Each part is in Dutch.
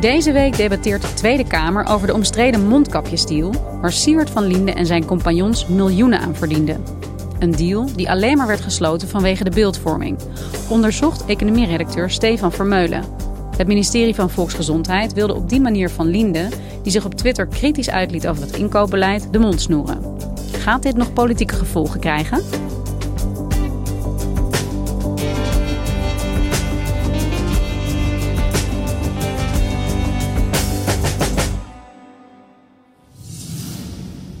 Deze week debatteert de Tweede Kamer over de omstreden mondkapjesdeal, waar Siewert van Liende en zijn compagnons miljoenen aan verdienden. Een deal die alleen maar werd gesloten vanwege de beeldvorming, onderzocht economieredacteur Stefan Vermeulen. Het ministerie van Volksgezondheid wilde op die manier van Linde, die zich op Twitter kritisch uitliet over het inkoopbeleid, de mond snoeren. Gaat dit nog politieke gevolgen krijgen?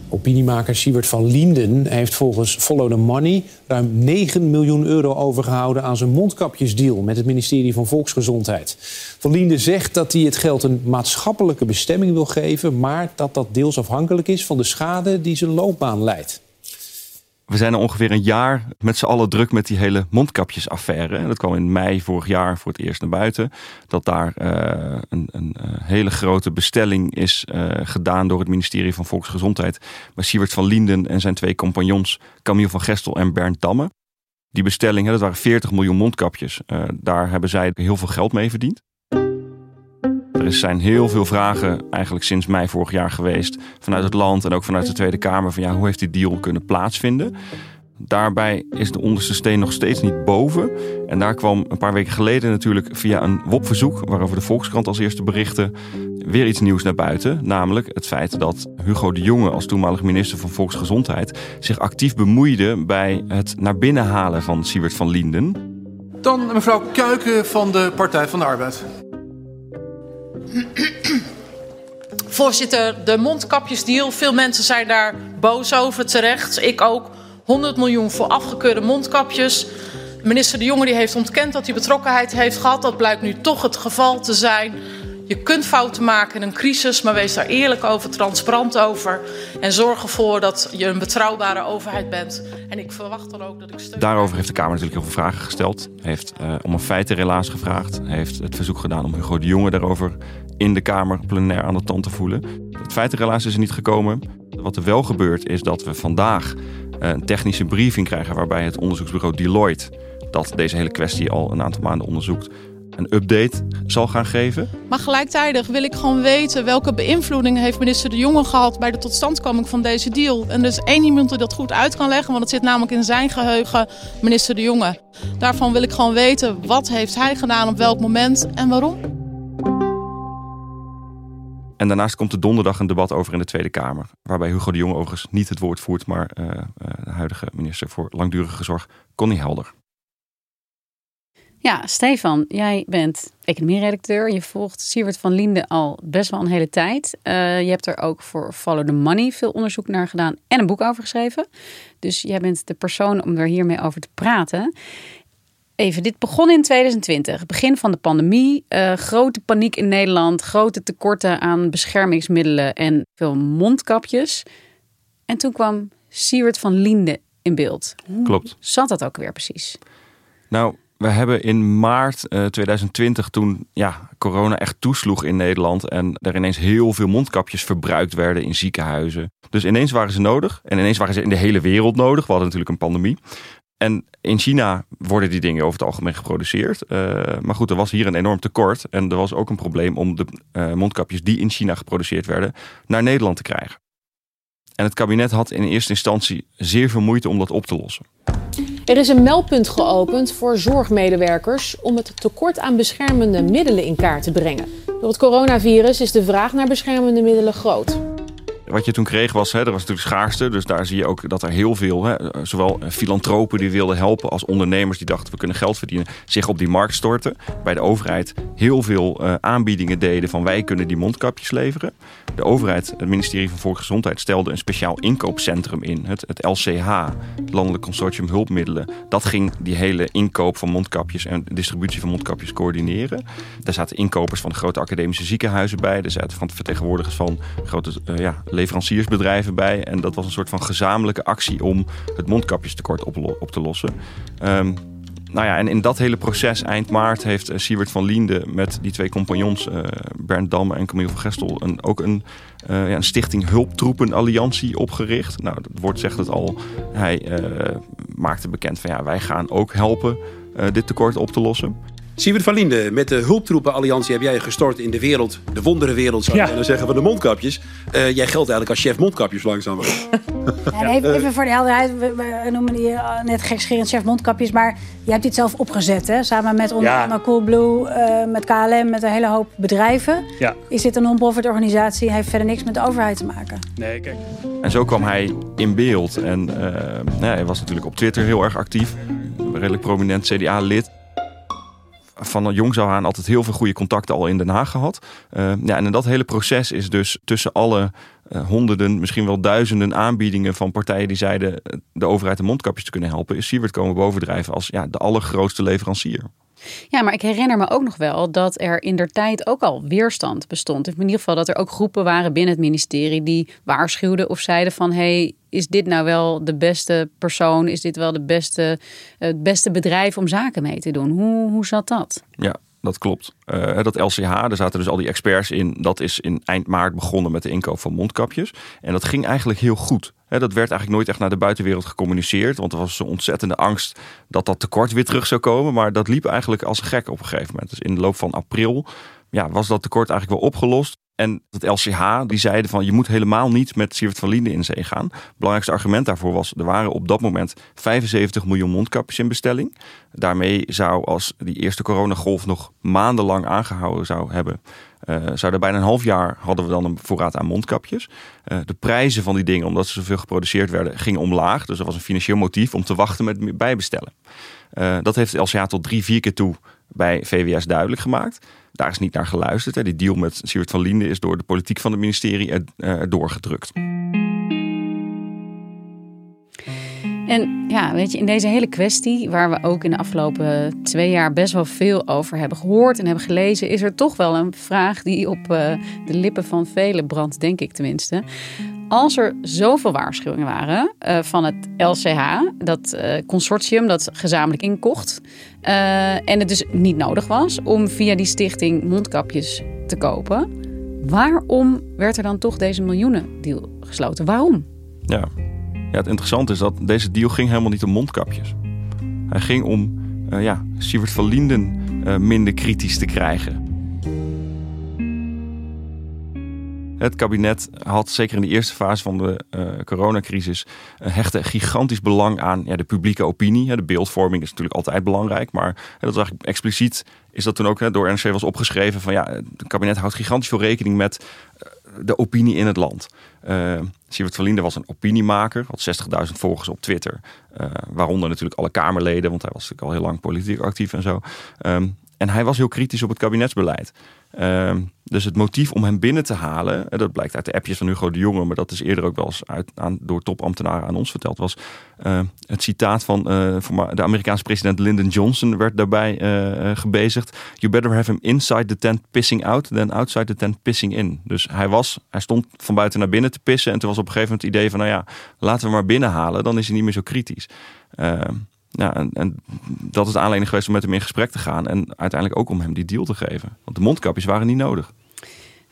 Opiniemaker Siewert van Lienden heeft volgens Follow the Money ruim 9 miljoen euro overgehouden aan zijn mondkapjesdeal met het ministerie van Volksgezondheid. Van Lienden zegt dat hij het geld een maatschappelijke bestemming wil geven, maar dat dat deels afhankelijk is van de schade die zijn loopbaan leidt. We zijn al ongeveer een jaar met z'n allen druk met die hele mondkapjesaffaire. Dat kwam in mei vorig jaar voor het eerst naar buiten. Dat daar uh, een, een uh, hele grote bestelling is uh, gedaan door het ministerie van Volksgezondheid. Bij Siewert van Linden en zijn twee compagnons Camille van Gestel en Bernd Damme. Die bestelling, dat waren 40 miljoen mondkapjes. daar hebben zij heel veel geld mee verdiend. Er zijn heel veel vragen eigenlijk sinds mei vorig jaar geweest vanuit het land en ook vanuit de Tweede Kamer van ja, hoe heeft die deal kunnen plaatsvinden? Daarbij is de onderste steen nog steeds niet boven. En daar kwam een paar weken geleden natuurlijk via een WOP-verzoek, waarover de Volkskrant als eerste berichtte, weer iets nieuws naar buiten. Namelijk het feit dat Hugo de Jonge als toenmalig minister van Volksgezondheid zich actief bemoeide bij het naar binnen halen van Siewert van Linden. Dan mevrouw Kuiken van de Partij van de Arbeid. Voorzitter, de mondkapjesdeal. Veel mensen zijn daar boos over, terecht. Ik ook. 100 miljoen voor afgekeurde mondkapjes. Minister De Jonge die heeft ontkend dat hij betrokkenheid heeft gehad. Dat blijkt nu toch het geval te zijn. Je kunt fouten maken in een crisis, maar wees daar eerlijk over, transparant over. En zorg ervoor dat je een betrouwbare overheid bent. En ik verwacht dan ook dat ik steun. Daarover heeft de Kamer natuurlijk heel veel vragen gesteld. Heeft uh, om een feitenrelaas gevraagd. Heeft het verzoek gedaan om Hugo de Jonge daarover in de Kamer plenair aan de tand te voelen. Het feitenrelaas is er niet gekomen. Wat er wel gebeurt is dat we vandaag eh, een technische briefing krijgen waarbij het onderzoeksbureau Deloitte, dat deze hele kwestie al een aantal maanden onderzoekt, een update zal gaan geven. Maar gelijktijdig wil ik gewoon weten welke beïnvloeding heeft minister De Jonge gehad bij de totstandkoming van deze deal. En dus één iemand die dat goed uit kan leggen, want het zit namelijk in zijn geheugen, minister De Jonge. Daarvan wil ik gewoon weten wat heeft hij gedaan op welk moment en waarom. En daarnaast komt er donderdag een debat over in de Tweede Kamer. Waarbij Hugo de Jonge overigens niet het woord voert, maar uh, de huidige minister voor Langdurige Zorg, Connie Helder. Ja, Stefan, jij bent economieredacteur. Je volgt Siewert van Liende al best wel een hele tijd. Uh, je hebt er ook voor Follow the Money veel onderzoek naar gedaan en een boek over geschreven. Dus jij bent de persoon om er hiermee over te praten. Even, dit begon in 2020, begin van de pandemie. Uh, grote paniek in Nederland, grote tekorten aan beschermingsmiddelen en veel mondkapjes. En toen kwam Siewert van Liende in beeld. Klopt. zat dat ook weer precies? Nou, we hebben in maart uh, 2020, toen ja, corona echt toesloeg in Nederland en er ineens heel veel mondkapjes verbruikt werden in ziekenhuizen. Dus ineens waren ze nodig en ineens waren ze in de hele wereld nodig. We hadden natuurlijk een pandemie. En in China worden die dingen over het algemeen geproduceerd. Uh, maar goed, er was hier een enorm tekort. En er was ook een probleem om de uh, mondkapjes die in China geproduceerd werden naar Nederland te krijgen. En het kabinet had in eerste instantie zeer veel moeite om dat op te lossen. Er is een meldpunt geopend voor zorgmedewerkers om het tekort aan beschermende middelen in kaart te brengen. Door het coronavirus is de vraag naar beschermende middelen groot. Wat je toen kreeg was, hè, er was natuurlijk schaarste. Dus daar zie je ook dat er heel veel, hè, zowel filantropen die wilden helpen als ondernemers die dachten we kunnen geld verdienen, zich op die markt storten. Bij de overheid heel veel uh, aanbiedingen deden van wij kunnen die mondkapjes leveren. De overheid, het ministerie van Volksgezondheid, stelde een speciaal inkoopcentrum in. Het, het LCH, Landelijk Consortium Hulpmiddelen. Dat ging die hele inkoop van mondkapjes en distributie van mondkapjes coördineren. Daar zaten inkopers van de grote academische ziekenhuizen bij. Er zaten van vertegenwoordigers van grote uh, ja, leveranciersbedrijven bij. En dat was een soort van gezamenlijke actie om het mondkapjestekort op, op te lossen. Um, nou ja, en in dat hele proces, eind maart, heeft uh, Siewert van Liende met die twee compagnons, uh, Bernd Damme en Camille van Gestel, een, ook een, uh, ja, een stichting Hulptroepen Alliantie opgericht. Nou, het woord zegt het al. Hij maakte bekend van ja, wij gaan ook helpen dit tekort op te lossen. Siewert van Liende, met de Hulptroepenalliantie heb jij gestort in de wereld, de wonderenwereld zou je ja. zeggen, van de mondkapjes. Uh, jij geldt eigenlijk als chef mondkapjes langzaam. ja, even, even, voor de helderheid, we, we noemen die uh, net gekscherend chef mondkapjes, maar je hebt dit zelf opgezet, hè? samen met onder andere Coolblue, uh, met KLM, met een hele hoop bedrijven. Ja. Is dit een non-profit organisatie, heeft verder niks met de overheid te maken. Nee, kijk. En zo kwam hij in beeld en nou hij was natuurlijk op Twitter heel erg actief, redelijk prominent CDA-lid van jongs af aan altijd heel veel goede contacten al in Den Haag gehad. Uh, ja, en dat hele proces is dus tussen alle uh, honderden, misschien wel duizenden aanbiedingen van partijen die zeiden eh, de overheid de mondkapjes te kunnen helpen, is Siewert komen bovendrijven als ja, de allergrootste leverancier. Ja, maar ik herinner me ook nog wel dat er in der tijd ook al weerstand bestond. In ieder geval dat er ook groepen waren binnen het ministerie die waarschuwden of zeiden van hey, is dit nou wel de beste persoon? Is dit wel de beste, het beste bedrijf om zaken mee te doen? Hoe, hoe zat dat? Ja, dat klopt. Uh, dat LCH, daar zaten dus al die experts in. Dat is in eind maart begonnen met de inkoop van mondkapjes. En dat ging eigenlijk heel goed. dat werd eigenlijk nooit echt naar de buitenwereld gecommuniceerd. Want er was zo'n ontzettende angst dat dat tekort weer terug zou komen. Maar dat liep eigenlijk als gek op een gegeven moment. Dus in de loop van april ja, was dat tekort eigenlijk wel opgelost. En het LCH die zeiden van je moet helemaal niet met Sievert van Linden in zee gaan. Het belangrijkste argument daarvoor was er waren op dat moment 75 miljoen mondkapjes in bestelling. Daarmee zou als die eerste coronagolf nog maandenlang aangehouden zou hebben, uh, zou er bijna een half jaar hadden we dan een voorraad aan mondkapjes. Uh, de prijzen van die dingen, omdat ze zoveel geproduceerd werden, gingen omlaag. Dus er was een financieel motief om te wachten met bijbestellen. Uh, dat heeft LCH tot drie, vier keer toe bij VWS duidelijk gemaakt. Daar is niet naar geluisterd. Hè. Die deal met Siewert van Linden is door de politiek van het ministerie er, er doorgedrukt. En ja, weet je, in deze hele kwestie, waar we ook in de afgelopen twee jaar best wel veel over hebben gehoord en hebben gelezen, is er toch wel een vraag die op uh, de lippen van velen brandt, denk ik tenminste. Als er zoveel waarschuwingen waren uh, van het LCH, dat uh, consortium dat gezamenlijk inkocht, en het dus niet nodig was om via die stichting mondkapjes te kopen, waarom werd er dan toch deze miljoenendeal gesloten? Waarom? Ja, ja, het interessante is dat deze deal ging helemaal niet om mondkapjes. Hij ging om ja, Sievert van Linden minder kritisch te krijgen. Het kabinet had zeker in de eerste fase van de uh, coronacrisis hechte gigantisch belang aan ja, de publieke opinie. De beeldvorming is natuurlijk altijd belangrijk, maar dat eigenlijk expliciet is dat toen ook door NRC was opgeschreven van ja, het kabinet houdt gigantisch veel rekening met de opinie in het land. Uh, van Linden was een opiniemaker, had 60.000 volgers op Twitter. Waaronder natuurlijk alle Kamerleden, want hij was natuurlijk al heel lang politiek actief en zo. Um, en hij was heel kritisch op het kabinetsbeleid. Uh, dus het motief om hem binnen te halen, dat blijkt uit de appjes van Hugo de Jonge, maar dat is eerder ook wel eens uit, aan, door topambtenaren aan ons verteld, was uh, het citaat van uh, de Amerikaanse president Lyndon Johnson werd daarbij gebezigd. You better have him inside the tent pissing out than outside the tent pissing in. Dus hij, was, hij stond van buiten naar binnen te pissen en toen was op een gegeven moment het idee van, nou ja, laten we maar binnenhalen, dan is hij niet meer zo kritisch. Ehm, ja, en, en, dat is de aanleiding geweest om met hem in gesprek te gaan. En uiteindelijk ook om hem die deal te geven. Want de mondkapjes waren niet nodig.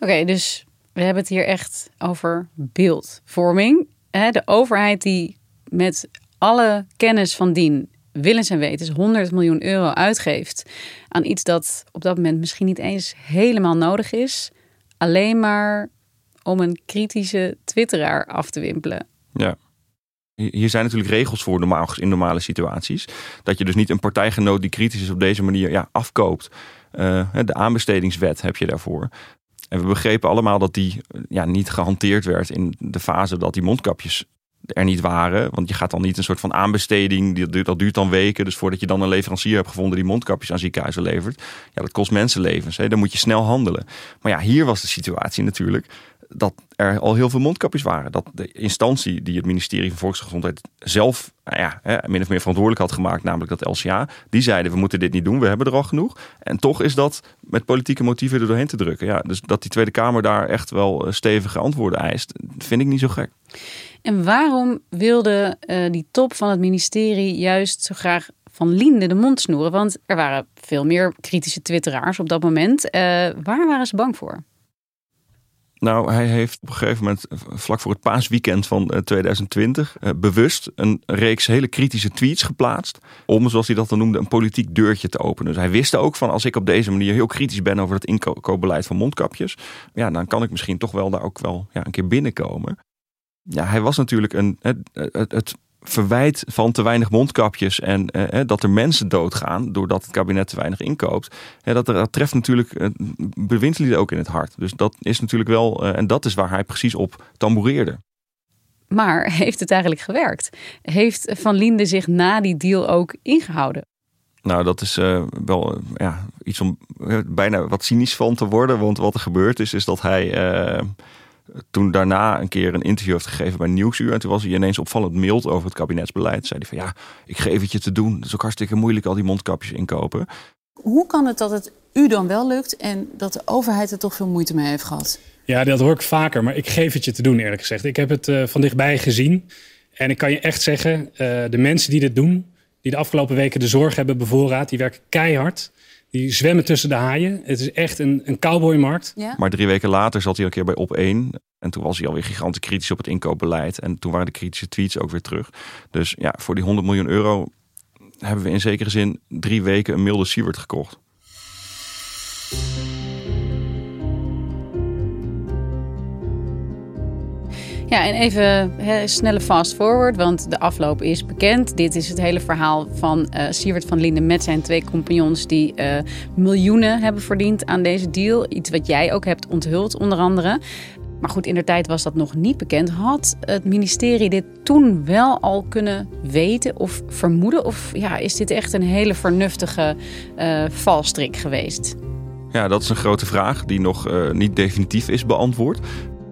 Oké, dus we hebben het hier echt over beeldvorming. De overheid die met alle kennis van dien, willens en wetens 100 miljoen euro uitgeeft aan iets dat op dat moment misschien niet eens helemaal nodig is. Alleen maar om een kritische twitteraar af te wimpelen. Ja. Hier zijn natuurlijk regels voor normaal, in normale situaties. Dat je dus niet een partijgenoot die kritisch is op deze manier ja, afkoopt. Uh, de aanbestedingswet heb je daarvoor. En we begrepen allemaal dat die ja, niet gehanteerd werd in de fase dat die mondkapjes er niet waren. Want je gaat dan niet een soort van aanbesteding, dat duurt dan weken. Dus voordat je dan een leverancier hebt gevonden die mondkapjes aan ziekenhuizen levert. Ja, dat kost mensenlevens. Hè? Dan moet je snel handelen. Maar ja, hier was de situatie natuurlijk dat er al heel veel mondkapjes waren. Dat de instantie die het ministerie van Volksgezondheid zelf nou ja, min of meer verantwoordelijk had gemaakt, namelijk dat LCA, die zeiden we moeten dit niet doen, we hebben er al genoeg. En toch is dat met politieke motieven er doorheen te drukken. Ja, dus dat die Tweede Kamer daar echt wel eh, stevige antwoorden eist, vind ik niet zo gek. En waarom wilde uh, die top van het ministerie juist zo graag van Linde de mond snoeren? Want er waren veel meer kritische twitteraars op dat moment. Uh, waar waren ze bang voor? Nou, hij heeft op een gegeven moment, eh, vlak voor het paasweekend van 2020, bewust een reeks hele kritische tweets geplaatst. Om, zoals hij dat dan noemde, een politiek deurtje te openen. Dus hij wist ook van, als ik op deze manier heel kritisch ben over het inkoopbeleid van mondkapjes, ja, dan kan ik misschien toch wel daar ook wel ja, een keer binnenkomen ja, hij was natuurlijk een, het, het verwijt van te weinig mondkapjes en eh, dat er mensen doodgaan doordat het kabinet te weinig inkoopt. dat, dat treft natuurlijk uh, bewindslieden ook in het hart. Dus dat is natuurlijk wel, uh, en dat is waar hij precies op tamboureerde. Maar heeft het eigenlijk gewerkt? Heeft Van Linde zich na die deal ook ingehouden? Nou, dat is uh, wel ja, iets om bijna wat cynisch van te worden. Want wat er gebeurd is, is dat hij toen daarna een keer een interview heeft gegeven bij Nieuwsuur. En toen was hij ineens opvallend mild over het kabinetsbeleid. Zei hij van ja, ik geef het je te doen. Het is ook hartstikke moeilijk al die mondkapjes inkopen. Hoe kan het dat het u dan wel lukt en dat de overheid er toch veel moeite mee heeft gehad? Ja, dat hoor ik vaker, maar ik geef het je te doen eerlijk gezegd. Ik heb het uh, van dichtbij gezien. En ik kan je echt zeggen, uh, de mensen die dit doen, die de afgelopen weken de zorg hebben bevoorraad, die werken keihard. Die zwemmen tussen de haaien. Het is echt een, een cowboymarkt. Ja. Maar drie weken later zat hij een keer bij op 1. En toen was hij alweer gigantisch kritisch op het inkoopbeleid. En toen waren de kritische tweets ook weer terug. Dus ja, voor die 100 miljoen euro hebben we in zekere zin drie weken een milde Siewert gekocht. Ja, en even snelle fast forward, want de afloop is bekend. Dit is het hele verhaal van uh, van Linden met zijn twee compagnons... die uh, miljoenen hebben verdiend aan deze deal. Iets wat jij ook hebt onthuld, onder andere. Maar goed, in de tijd was dat nog niet bekend. Had het ministerie dit toen wel al kunnen weten of vermoeden? Of ja, is dit echt een hele vernuftige uh, valstrik geweest? Ja, dat is een grote vraag die nog niet definitief is beantwoord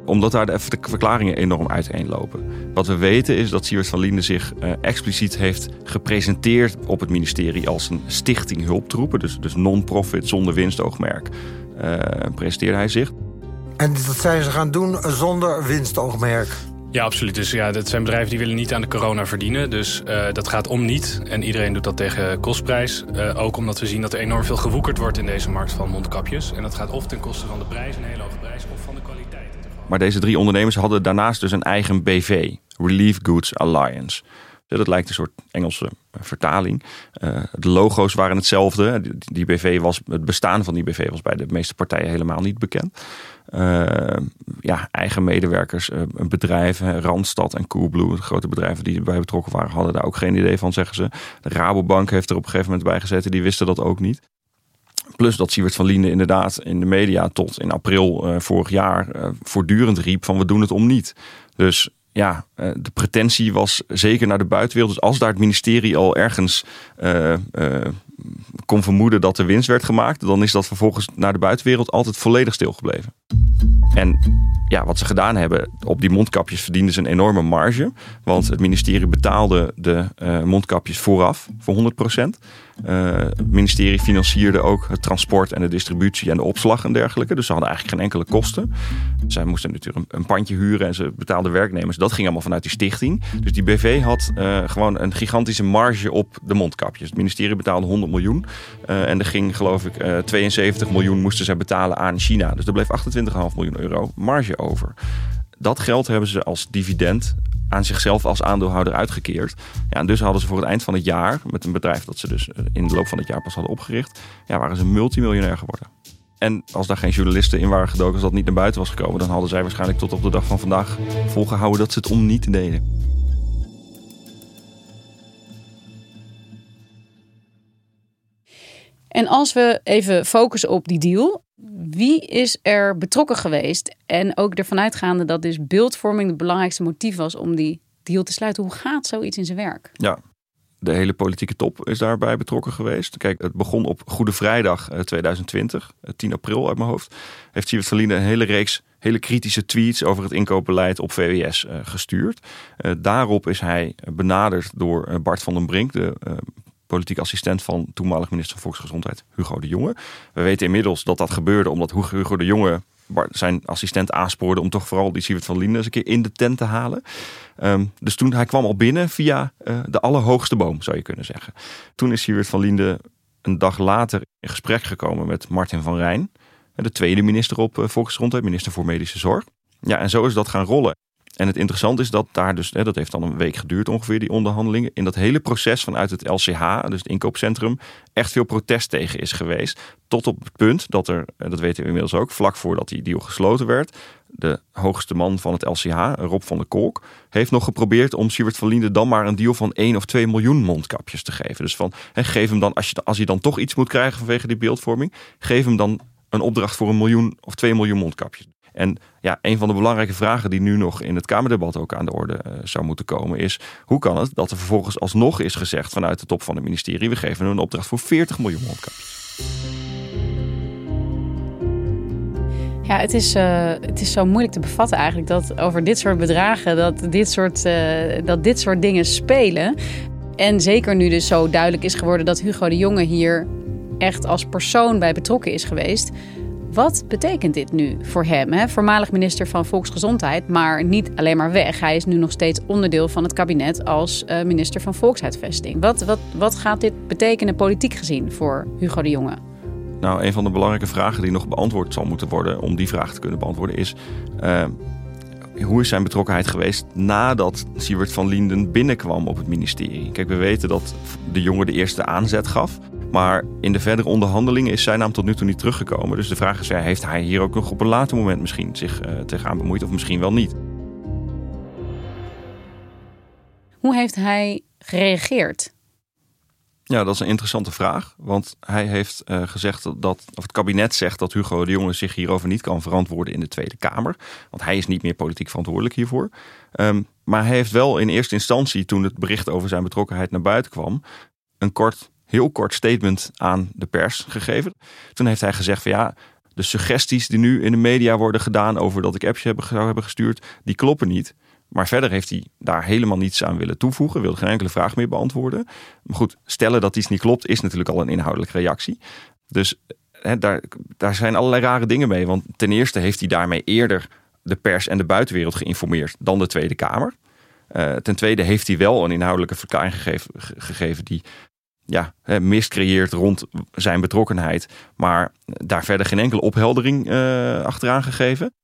omdat daar de, verklaringen enorm uiteenlopen. Wat we weten is dat Siewert van Linden zich uh, expliciet heeft gepresenteerd op het ministerie als een stichting hulptroepen. Dus, dus non-profit, zonder winstoogmerk. Uh, presenteerde hij zich. En dat zijn ze gaan doen zonder winstoogmerk? Ja, absoluut. Dus ja, dat zijn bedrijven die willen niet aan de corona verdienen. Dus uh, dat gaat om niet. En iedereen doet dat tegen kostprijs. Uh, ook omdat we zien dat er enorm veel gewoekerd wordt in deze markt van mondkapjes. En dat gaat of ten koste van de prijs, een hele hoge prijs, Maar deze drie ondernemers hadden daarnaast dus een eigen BV, Relief Goods Alliance. Dat lijkt een soort Engelse vertaling. Uh, de logo's waren hetzelfde. Die, BV was, het bestaan van die BV was bij de meeste partijen helemaal niet bekend. Uh, ja, eigen medewerkers, bedrijven, Randstad en Coolblue, grote bedrijven die erbij betrokken waren, hadden daar ook geen idee van, zeggen ze. De Rabobank heeft er op een gegeven moment bij gezeten, die wisten dat ook niet. Plus dat Siewert van Liende inderdaad in de media tot in april uh, vorig jaar uh, voortdurend riep van we doen het om niet. Dus ja, uh, de pretentie was zeker naar de buitenwereld. Dus als daar het ministerie al ergens kon vermoeden dat er winst werd gemaakt, dan is dat vervolgens naar de buitenwereld altijd volledig stilgebleven. En ja, wat ze gedaan hebben, op die mondkapjes verdienden ze een enorme marge. Want het ministerie betaalde de uh, mondkapjes vooraf voor 100 procent. Uh, het ministerie financierde ook het transport en de distributie en de opslag en dergelijke. Dus ze hadden eigenlijk geen enkele kosten. Zij moesten natuurlijk een, pandje huren en ze betaalden werknemers. Dat ging allemaal vanuit die stichting. Dus die BV had uh, gewoon een gigantische marge op de mondkapjes. Het ministerie betaalde 100 miljoen. Uh, en er ging geloof ik 72 miljoen moesten zij betalen aan China. Dus er bleef 28,5 miljoen euro marge over. Dat geld hebben ze als dividend aan zichzelf als aandeelhouder uitgekeerd. Ja, en dus hadden ze voor het eind van het jaar, met een bedrijf dat ze dus eh, in de loop van het jaar pas hadden opgericht, ja, waren ze multimiljonair geworden. En als daar geen journalisten in waren gedoken, als dat niet naar buiten was gekomen, dan hadden zij waarschijnlijk tot op de dag van vandaag volgehouden dat ze het om niet deden. En als we even focussen op die deal, Wie is er betrokken geweest? En ook ervan uitgaande dat dus beeldvorming het belangrijkste motief was om die deal te sluiten. Hoe gaat zoiets in zijn werk? Ja, de hele politieke top is daarbij betrokken geweest. Kijk, het begon op Goede Vrijdag 2020, eh, 10 eh, april uit mijn hoofd. Heeft Siewert van Linden een hele reeks hele kritische tweets over het inkoopbeleid op VWS uh, gestuurd. Daarop is hij benaderd door Bart van den Brink, de politiek assistent van toenmalig minister van Volksgezondheid Hugo de Jonge. We weten inmiddels dat dat gebeurde omdat Hugo de Jonge zijn assistent aanspoorde om toch vooral die Siewert van Linden eens een keer in de tent te halen. Um, dus toen hij kwam al binnen via uh, de allerhoogste boom, zou je kunnen zeggen. Toen is Siewert van Linden een dag later in gesprek gekomen met Martin van Rijn, de tweede minister op uh, Volksgezondheid, minister voor Medische Zorg. Ja, en zo is dat gaan rollen. En het interessante is dat daar dus, dat heeft dan een week geduurd ongeveer, die onderhandelingen. In dat hele proces vanuit het LCH, dus het inkoopcentrum, echt veel protest tegen is geweest. Tot op het punt dat er, dat weten we inmiddels ook, vlak voordat die deal gesloten werd, de hoogste man van het LCH, Rob van der Kolk, heeft nog geprobeerd om Siewert van Linden dan maar een deal van 1 of 2 miljoen mondkapjes te geven. Dus van, hè, geef hem dan, als je, als je dan toch iets moet krijgen vanwege die beeldvorming, geef hem dan een opdracht voor een miljoen of 2 miljoen mondkapjes. En ja, een van de belangrijke vragen die nu nog in het Kamerdebat ook aan de orde uh, zou moeten komen is: hoe kan het dat er vervolgens alsnog is gezegd vanuit de top van het ministerie: we geven een opdracht voor 40 miljoen mondkapjes? Ja, het is, uh, het is zo moeilijk te bevatten eigenlijk dat over dit soort bedragen, dat dit soort, uh, dat dit soort dingen spelen. En zeker nu dus zo duidelijk is geworden dat Hugo de Jonge hier echt als persoon bij betrokken is geweest. Wat betekent dit nu voor hem? Hè? Voormalig minister van Volksgezondheid, maar niet alleen maar weg. Hij is nu nog steeds onderdeel van het kabinet als uh, minister van Volkshuisvesting. Wat, wat, wat gaat dit betekenen politiek gezien voor Hugo de Jonge? Nou, een van de belangrijke vragen die nog beantwoord zal moeten worden om die vraag te kunnen beantwoorden is. Uh, hoe is zijn betrokkenheid geweest nadat Siewert van Linden binnenkwam op het ministerie? Kijk, we weten dat de jongen de eerste aanzet gaf. Maar in de verdere onderhandelingen is zijn naam tot nu toe niet teruggekomen. Dus de vraag is, heeft hij hier ook nog op een later moment misschien zich uh, tegenaan bemoeid of misschien wel niet? Hoe heeft hij gereageerd? Ja, dat is een interessante vraag. Want hij heeft uh, gezegd dat, of het kabinet zegt dat Hugo de Jonge zich hierover niet kan verantwoorden in de Tweede Kamer. Want hij is niet meer politiek verantwoordelijk hiervoor. Um, maar hij heeft wel in eerste instantie, toen het bericht over zijn betrokkenheid naar buiten kwam, een kort heel kort statement aan de pers gegeven. Toen heeft hij gezegd van ja, de suggesties die nu in de media worden gedaan over dat ik appjes zou hebben gestuurd, die kloppen niet. Maar verder heeft hij daar helemaal niets aan willen toevoegen, wilde geen enkele vraag meer beantwoorden. Maar goed, stellen dat iets niet klopt is natuurlijk al een inhoudelijke reactie. Dus hè, daar, daar zijn allerlei rare dingen mee. Want ten eerste heeft hij daarmee eerder de pers en de buitenwereld geïnformeerd dan de Tweede Kamer. Uh, ten tweede heeft hij wel een inhoudelijke verklaring gegeven, gegeven die ja, mist creëert rond zijn betrokkenheid. Maar daar verder geen enkele opheldering uh, achteraan gegeven.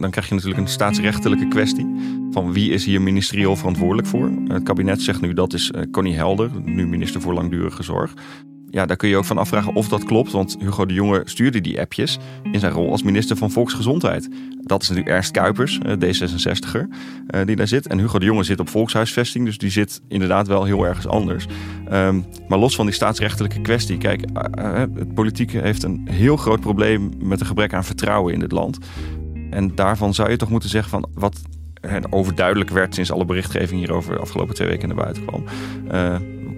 Dan krijg je natuurlijk een staatsrechtelijke kwestie. Van wie is hier ministerieel verantwoordelijk voor? Het kabinet zegt nu dat is uh, Connie Helder, nu minister voor Langdurige Zorg ja, daar kun je ook van afvragen of dat klopt. Want Hugo de Jonge stuurde die appjes in zijn rol als minister van Volksgezondheid. Dat is natuurlijk Ernst Kuipers, eh, D66er, eh, die daar zit. En Hugo de Jonge zit op Volkshuisvesting, dus die zit inderdaad wel heel ergens anders. Ehm, maar los van die staatsrechtelijke kwestie, kijk, uh, het politiek heeft een heel groot probleem met een gebrek aan vertrouwen in dit land. En daarvan zou je toch moeten zeggen van wat overduidelijk werd sinds alle berichtgeving hierover de afgelopen twee weken naar buiten kwam.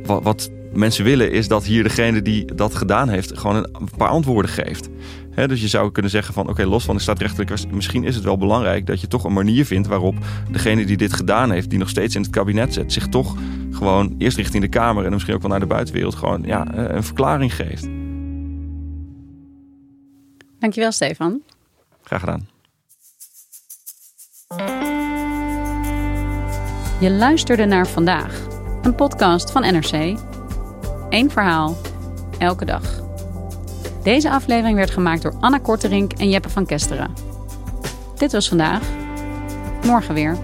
Wat, wat mensen willen is dat hier degene die dat gedaan heeft gewoon een paar antwoorden geeft. dus je zou kunnen zeggen van oké, los van de staatrechtelijke kwestie, misschien is het wel belangrijk dat je toch een manier vindt waarop degene die dit gedaan heeft, die nog steeds in het kabinet zit, zich toch gewoon eerst richting de Kamer en misschien ook wel naar de buitenwereld gewoon ja, eh, een verklaring geeft. Dankjewel, Stefan. Graag gedaan. Je luisterde naar vandaag, een podcast van NRC. Eén verhaal, elke dag. Deze aflevering werd gemaakt door Anna Korterink en Jeppe van Kesteren. Dit was vandaag. Morgen weer.